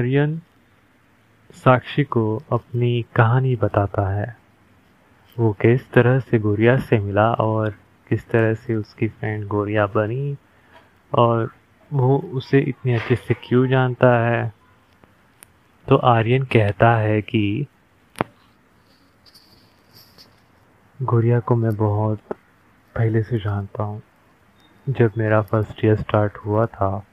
आर्यन साक्षी को अपनी कहानी बताता है। वो किस तरह से गोरिया से मिला और किस तरह से उसकी फ्रेंड गोरिया बनी और वो उसे इतने अच्छे से क्यों जानता है। तो आर्यन कहता है कि गोरिया को मैं बहुत पहले से जानता हूँ। जब मेरा फ़र्स्ट ईयर स्टार्ट हुआ था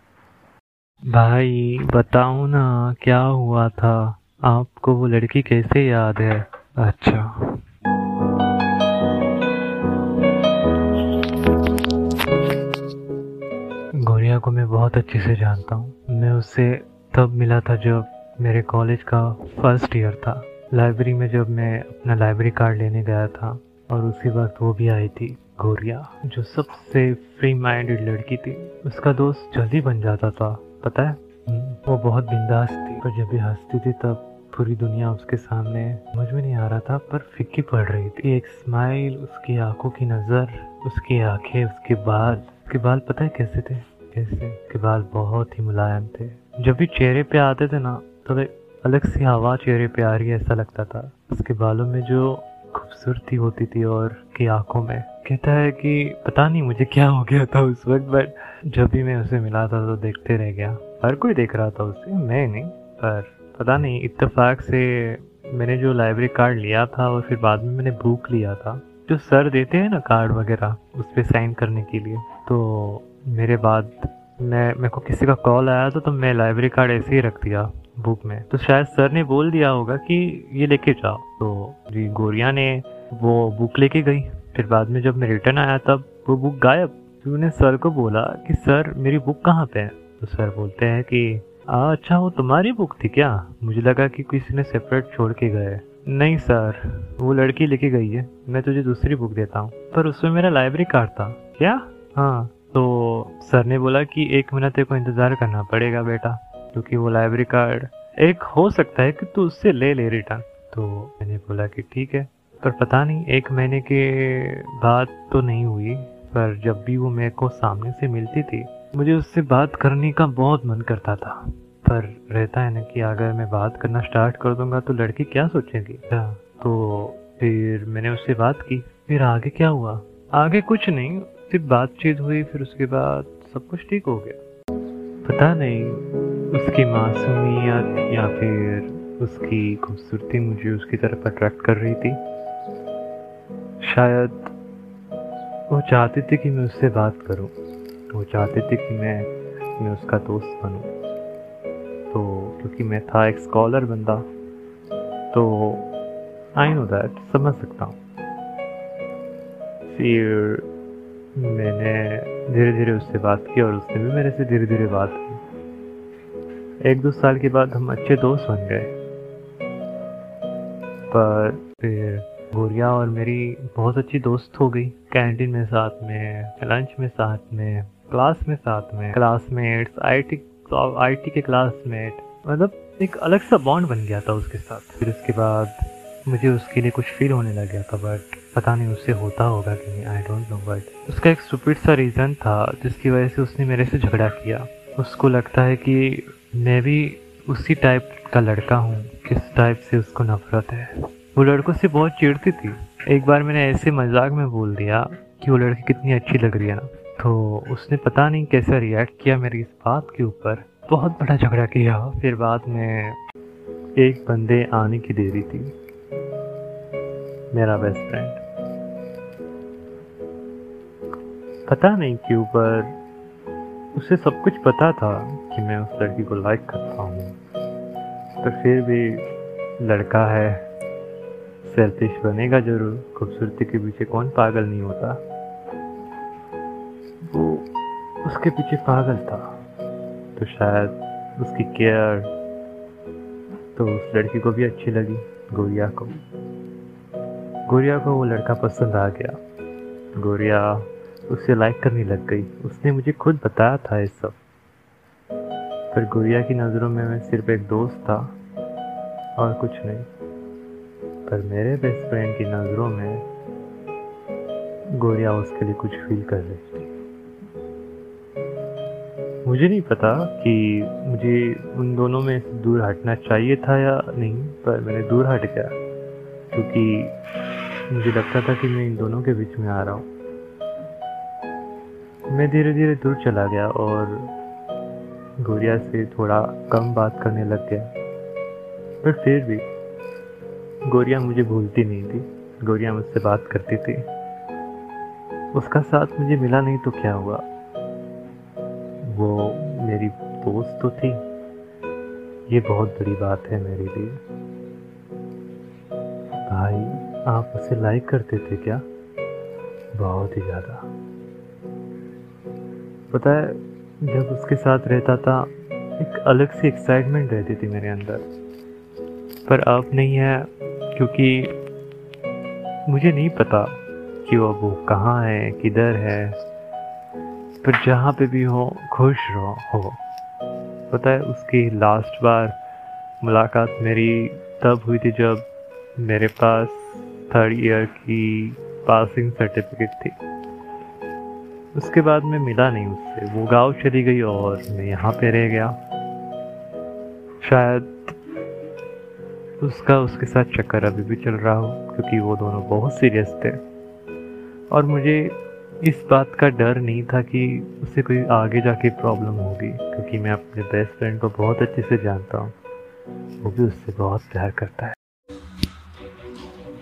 भाई, बताओ ना, क्या हुआ था? आपको वो लड़की कैसे याद है? अच्छा। गोरिया को मैं बहुत अच्छे से जानता हूँ। मैं उससे तब मिला था जब मेरे कॉलेज का फ़र्स्ट ईयर था। लाइब्रेरी में जब मैं अपना लाइब्रेरी कार्ड लेने गया था और उसी वक्त वो भी आई थी, गोरिया, जो सबसे फ्री माइंडेड लड़की थी। उसका दोस्त जल्दी बन जाता था। पता है? वो बहुत बिंदास थी। पर जब भी हंसती थी, तब पूरी दुनिया उसके सामने समझ में नहीं आ रहा था, पर फिक्की पड़ रही थी। एक स्माइल उसकी आँखों की नज़र, उसकी आँखें, उसके बाल। उसके बाल पता है कैसे थे? कैसे? उसके बाल बहुत ही मुलायम थे। जब भी चेहरे पे आते थे ना तो अलग सी हवा चेहरे पे आ रही है, ऐसा लगता था। उसके बालों में जो खूबसूरती होती थी और की आँखों में। कहता है कि पता नहीं मुझे क्या हो गया था उस वक्त बट जब भी मैं उसे मिला था तो देखते रह गया। हर कोई देख रहा था उसे, मैं नहीं, पर पता नहीं, इत्तेफाक से मैंने जो लाइब्रेरी कार्ड लिया था और फिर बाद में मैंने बुक लिया था, जो सर देते हैं ना कार्ड वगैरह, उस पर साइन करने के लिए तो मेरे बाद मैं, मेरे को किसी का कॉल आया था तो मैं लाइब्रेरी कार्ड ऐसे ही रख दिया। बुक में। तो शायद सर ने बोल दिया होगा कि ये लेके जाओ। तो जी गोरिया ने वो बुक लेके गई। फिर बाद में जब मैं रिटर्न आया तब वो बुक गायब। फिर उन्हें सर को बोला कि सर मेरी बुक कहाँ पे है? तो सर बोलते हैं कि आ, अच्छा वो तुम्हारी बुक थी क्या? मुझे लगा कि किसी ने सेपरेट छोड़ के गए नहीं सर वो लड़की लेके गई है। मैं तुझे दूसरी बुक देता हूँ। पर उसमें मेरा लाइब्रेरी कार्ड था। क्या? हाँ। तो सर ने बोला कि एक मिनट तेरे को इंतज़ार करना पड़ेगा बेटा। क्योंकि वो लाइब्रेरी कार्ड एक हो सकता है कि तू उससे ले ले रिटर्न तो मैंने बोला कि ठीक है, पर पता नहीं, एक महीने के बाद तो नहीं हुई, पर जब भी वो मेरे को सामने से मिलती थी, मुझे उससे बात करने का बहुत मन करता था। पर रहता है ना कि अगर मैं बात करना स्टार्ट कर दूँगा तो लड़की क्या सोचेगी? तो फिर मैंने उससे बात की, फिर आगे क्या हुआ? आगे कुछ नहीं, सिर्फ़ बातचीत हुई, फिर उसके बाद सब कुछ ठीक हो गया। पता नहीं, उसकी मासूमियत या फिर उसकी खूबसूरती मुझे उसकी तरफ़ अट्रैक्ट कर रही थी। शायद वो चाहती थी कि मैं उससे बात करूँ। वो चाहती थी कि मैं मैं उसका दोस्त बनूं। तो क्योंकि मैं था एक स्कॉलर बंदा तो आई नो दैट समझ सकता हूँ। फिर मैंने धीरे धीरे उससे बात की और उसने भी मेरे से धीरे धीरे बात की। एक दो साल के बाद हम अच्छे दोस्त बन गए। पर फिर गुड़िया और मेरी बहुत अच्छी दोस्त हो गई। कैंटीन में साथ में, लंच में साथ में, क्लास में साथ में, क्लासमेट्स, आईटी आईटी के क्लासमेट मतलब एक अलग सा बॉन्ड बन गया था उसके साथ। फिर उसके बाद मुझे उसके लिए कुछ फील होने लग गया था बट पता नहीं उससे होता होगा कि नहीं आई डोंट नो बट उसका एक सुपिट सा रीज़न था, जिसकी वजह से उसने मेरे से झगड़ा किया। उसको लगता है कि मैं भी उसी टाइप का लड़का हूँ, किस टाइप से उसको नफरत है। वो लड़कों से बहुत चिढ़ती थी। एक बार मैंने ऐसे मज़ाक में बोल दिया कि वो लड़की कितनी अच्छी लग रही है। ना तो उसने पता नहीं कैसा रिएक्ट किया मेरी इस बात के ऊपर। बहुत बड़ा झगड़ा किया। फिर बाद में एक बंदे आने की देरी थी। मेरा बेस्ट फ्रेंड पता नहीं क्यों, पर उसे सब कुछ पता था कि मैं उस लड़की को लाइक करता हूँ। पर फिर भी लड़का है सेल्फिश बनेगा ज़रूर। खूबसूरती के पीछे कौन पागल नहीं होता? वो उसके पीछे पागल था। तो शायद उसकी केयर तो उस लड़की को भी अच्छी लगी, गोरिया को। गोरिया को वो लड़का पसंद आ गया। गोरिया उसे लाइक करने लग गई। उसने मुझे खुद बताया था ये सब। पर गुड़िया की नज़रों में मैं सिर्फ़ एक दोस्त था और कुछ नहीं। पर मेरे बेस्ट फ्रेंड की नज़रों में गुड़िया उसके लिए कुछ फील कर रही थी। मुझे नहीं पता कि मुझे उन दोनों में दूर हटना चाहिए था या नहीं, पर मैंने दूर हट गया। क्योंकि मुझे लगता था कि मैं इन दोनों के बीच में आ रहा हूँ। मैं धीरे धीरे दूर चला गया और गोरिया से थोड़ा कम बात करने लग गया। पर फिर भी गोरिया मुझे भूलती नहीं थी। गोरिया मुझसे बात करती थी। उसका साथ मुझे मिला नहीं तो क्या हुआ? वो मेरी दोस्त तो थी। ये बहुत बड़ी बात है मेरे लिए। भाई, आप उसे लाइक करते थे क्या? बहुत ही ज़्यादा। पता है, जब उसके साथ रहता था, एक अलग सी एक्साइटमेंट रहती थी मेरे अंदर। पर अब नहीं है, क्योंकि मुझे नहीं पता कि वो वो कहाँ है, किधर है। पर जहाँ पे भी हो, खुश रहो, हो। पता है, उसकी लास्ट बार मुलाकात मेरी तब हुई थी जब मेरे पास थर्ड ईयर की पासिंग सर्टिफिकेट थी। उसके बाद मैं मिला नहीं उससे। वो गाँव चली गई और मैं यहाँ पे रह गया। शायद उसका उसके साथ चक्कर अभी भी चल रहा हो, क्योंकि वो दोनों बहुत सीरियस थे। और मुझे इस बात का डर नहीं था कि उसे कोई आगे जाके प्रॉब्लम होगी, क्योंकि मैं अपने बेस्ट फ्रेंड को बहुत अच्छे से जानता हूँ। वो भी उससे बहुत प्यार करता है।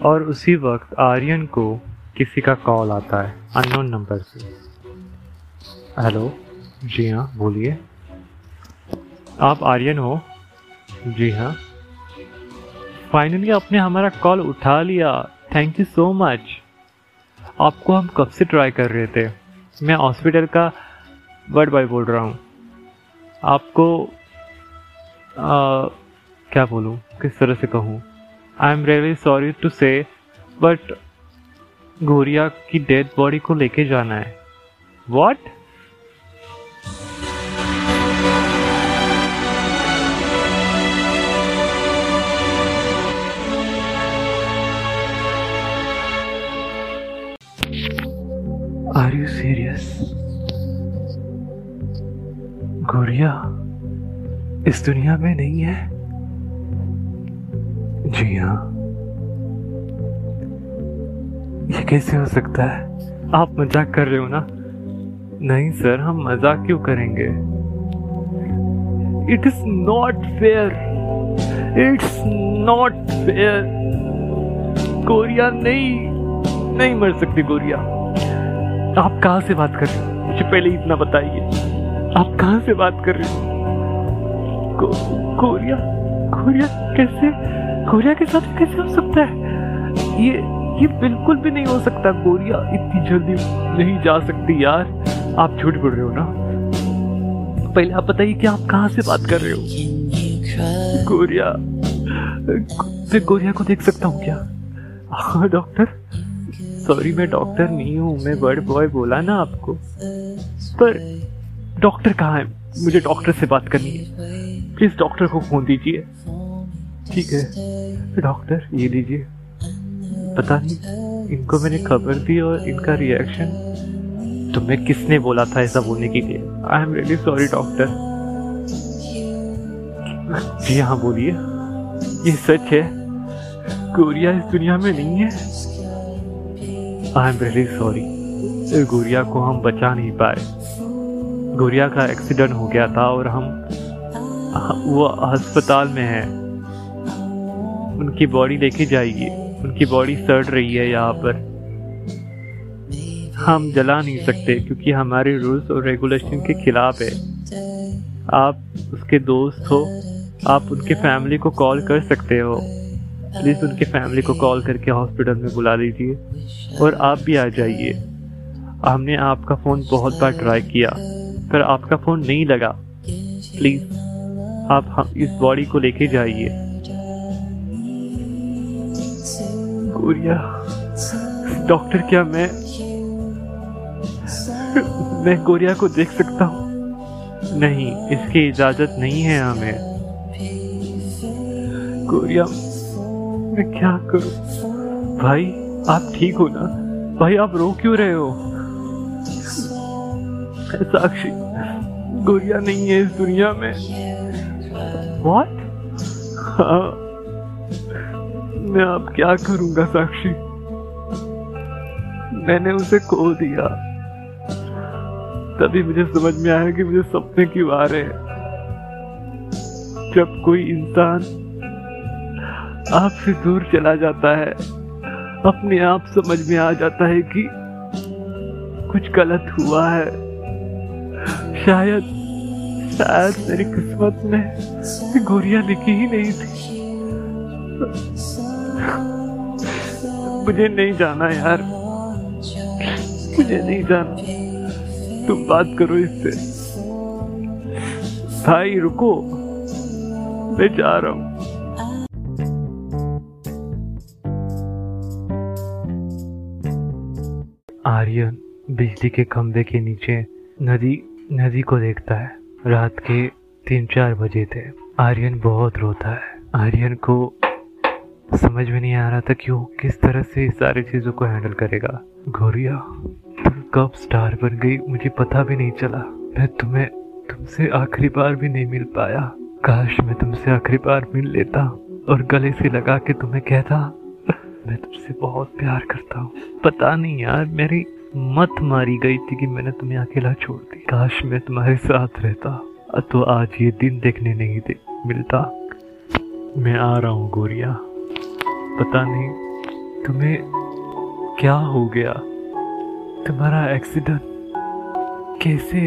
और उसी वक्त आर्यन को किसी का कॉल आता है अननोन नंबर से। हेलो। जी हाँ बोलिए। आप आर्यन हो? जी हाँ। फाइनली आपने हमारा कॉल उठा लिया। थैंक यू सो मच आपको हम कब से ट्राई कर रहे थे? मैं हॉस्पिटल का वर्ड बॉय बोल रहा हूँ। आपको आ, क्या बोलूँ? किस तरह से कहूँ? I am really sorry to say but Goriya की डेड बॉडी को लेके जाना है। What are you serious Goriya इस दुनिया में नहीं है? जी हाँ। ये कैसे हो सकता है? आप मज़ाक कर रहे हो ना? नहीं सर, हम मज़ाक क्यों करेंगे? It is not fair it's not fair Goriya नहीं। नहीं मर सकती गोरिया आप कहाँ से बात कर रहे हो? मुझे पहले इतना बताइए। आप कहाँ से बात कर रहे हो? को, कोरिया कोरिया कैसे? कोरिया के साथ कैसे हो सकता है? ये ये बिल्कुल भी नहीं हो सकता कोरिया इतनी जल्दी नहीं जा सकती यार। आप झूठ बोल रहे हो ना? पहले आप बताइए कि आप कहाँ से बात कर रहे हो? कोरिया मैं कोरिया को देख सकता हूँ क्या? हाँ डॉक्टर। सॉरी मैं डॉक्टर नहीं हूँ, मैं बर्ड बॉय बोला ना आपको। पर डॉक्टर कहाँ है? मुझे डॉक्टर से बात करनी है। प्लीज़ डॉक्टर को फ़ोन दीजिए। ठीक है। डॉक्टर ये लीजिए। पता नहीं, इनको मैंने खबर दी और इनका रिएक्शन तो मैं किसने बोला था ऐसा बोलने के लिए? I am really sorry doctor ji हाँ बोलिए। ये सच है। कोरिया इस दुनिया में नहीं है। आई एम रियली सॉरी गुड़िया को हम बचा नहीं पाए। गुड़िया का एक्सीडेंट हो गया था और हम, वो अस्पताल में है। उनकी बॉडी लेके जाएगी। उनकी बॉडी सड़ रही है यहाँ पर। हम जला नहीं सकते क्योंकि हमारे रूल्स और रेगुलेशन के खिलाफ है। आप उसके दोस्त हो। आप उनके फैमिली को कॉल कर सकते हो। प्लीज़ उनके फैमिली को कॉल करके हॉस्पिटल में बुला लीजिए और आप भी आ जाइए। हमने आपका फ़ोन बहुत बार ट्राई किया, पर आपका फ़ोन नहीं लगा। प्लीज़ आप हम, इस बॉडी को लेके जाइए। डॉक्टर क्या मैं मैं गोरिया को देख सकता हूँ? नहीं, इसकी इजाज़त नहीं है हमें। गोरिया मैं क्या करूँ? भाई, आप ठीक हो ना? भाई, आप रो क्यों रहे हो? साक्षी गोरिया नहीं है इस दुनिया में। What? हाँ। मैं अब क्या करूँगा साक्षी? मैंने उसे खो दिया। तभी मुझे समझ में आया कि मुझे सपने क्यों आ रहे हैं। जब कोई इंसान आपसे दूर चला जाता है। अपने आप समझ में आ जाता है कि कुछ गलत हुआ है। शायद शायद मेरी किस्मत में गोरियाँ लिखी ही नहीं थी। मुझे नहीं जाना यार। मुझे नहीं जाना। तुम बात करो इससे। भाई, रुको। मैं जा रहा हूँ। आर्यन बिजली के खंभे के नीचे नदी नदी को देखता है। रात के तीन चार बजे थे। आर्यन बहुत रोता है। आर्यन को समझ में नहीं आ रहा था कि वो किस तरह से सारी चीज़ों को हैंडल करेगा। गोरिया तुम कब स्टार बन गई? मुझे पता भी नहीं चला। मैं तुम्हें, तुमसे आखिरी बार भी नहीं मिल पाया। काश मैं तुमसे आखिरी बार मिल लेता और गले से लगा के तुम्हें कहता। मैं तुमसे बहुत प्यार करता हूँ। पता नहीं यार, मेरी मत मारी गई थी कि मैंने तुम्हें अकेला छोड़ दी काश मैं तुम्हारे साथ रहता तो आज ये दिन देखने नहीं दे, मिलता। मैं आ रहा हूँ गोरिया। पता नहीं, तुम्हें क्या हो गया? तुम्हारा एक्सीडेंट कैसे?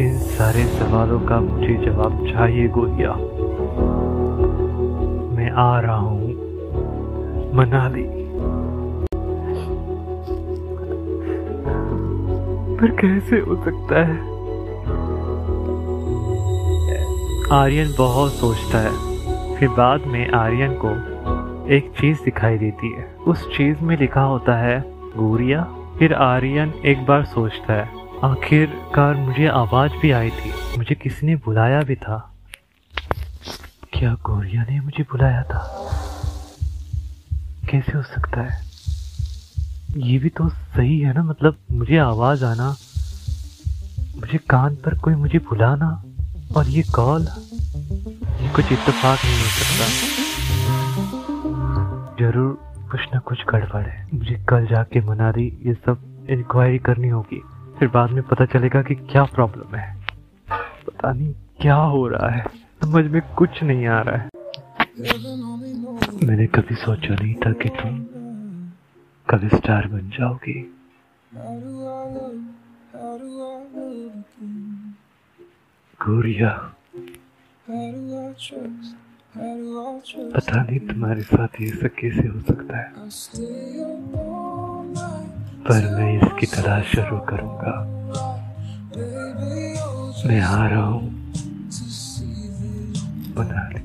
इन सारे सवालों का मुझे जवाब चाहिए गोरिया। मैं आ रहा हूँ मनाली। पर कैसे हो सकता है? आर्यन बहुत सोचता है, फिर बाद में आर्यन को एक चीज़ दिखाई देती है। उस चीज़ में लिखा होता है, गोरिया। फिर आर्यन एक बार सोचता है, आखिरकार मुझे आवाज़ भी आई थी। मुझे किसी ने बुलाया भी था। क्या गोरिया ने मुझे बुलाया था? कैसे हो सकता है? ये भी तो सही है ना मतलब मुझे आवाज़ आना, मुझे कान पर कोई मुझे बुलाना और ये कॉल, ये कुछ इत्तेफाक नहीं हो सकता। ज़रूर कुछ ना कुछ गड़बड़ है। मुझे कल जाके मना दी ये सब इंक्वायरी करनी होगी। फिर बाद में पता चलेगा कि क्या प्रॉब्लम है। पता नहीं क्या हो रहा है। समझ में कुछ नहीं आ रहा है। मैंने कभी सोचा नहीं था कि तुम कभी स्टार बन जाओगी। पता नहीं तुम्हारे साथ ये सब कैसे हो सकता है। पर मैं इसकी तलाश शुरू करूँगा। मैं आ रहा हूँ। बना ली।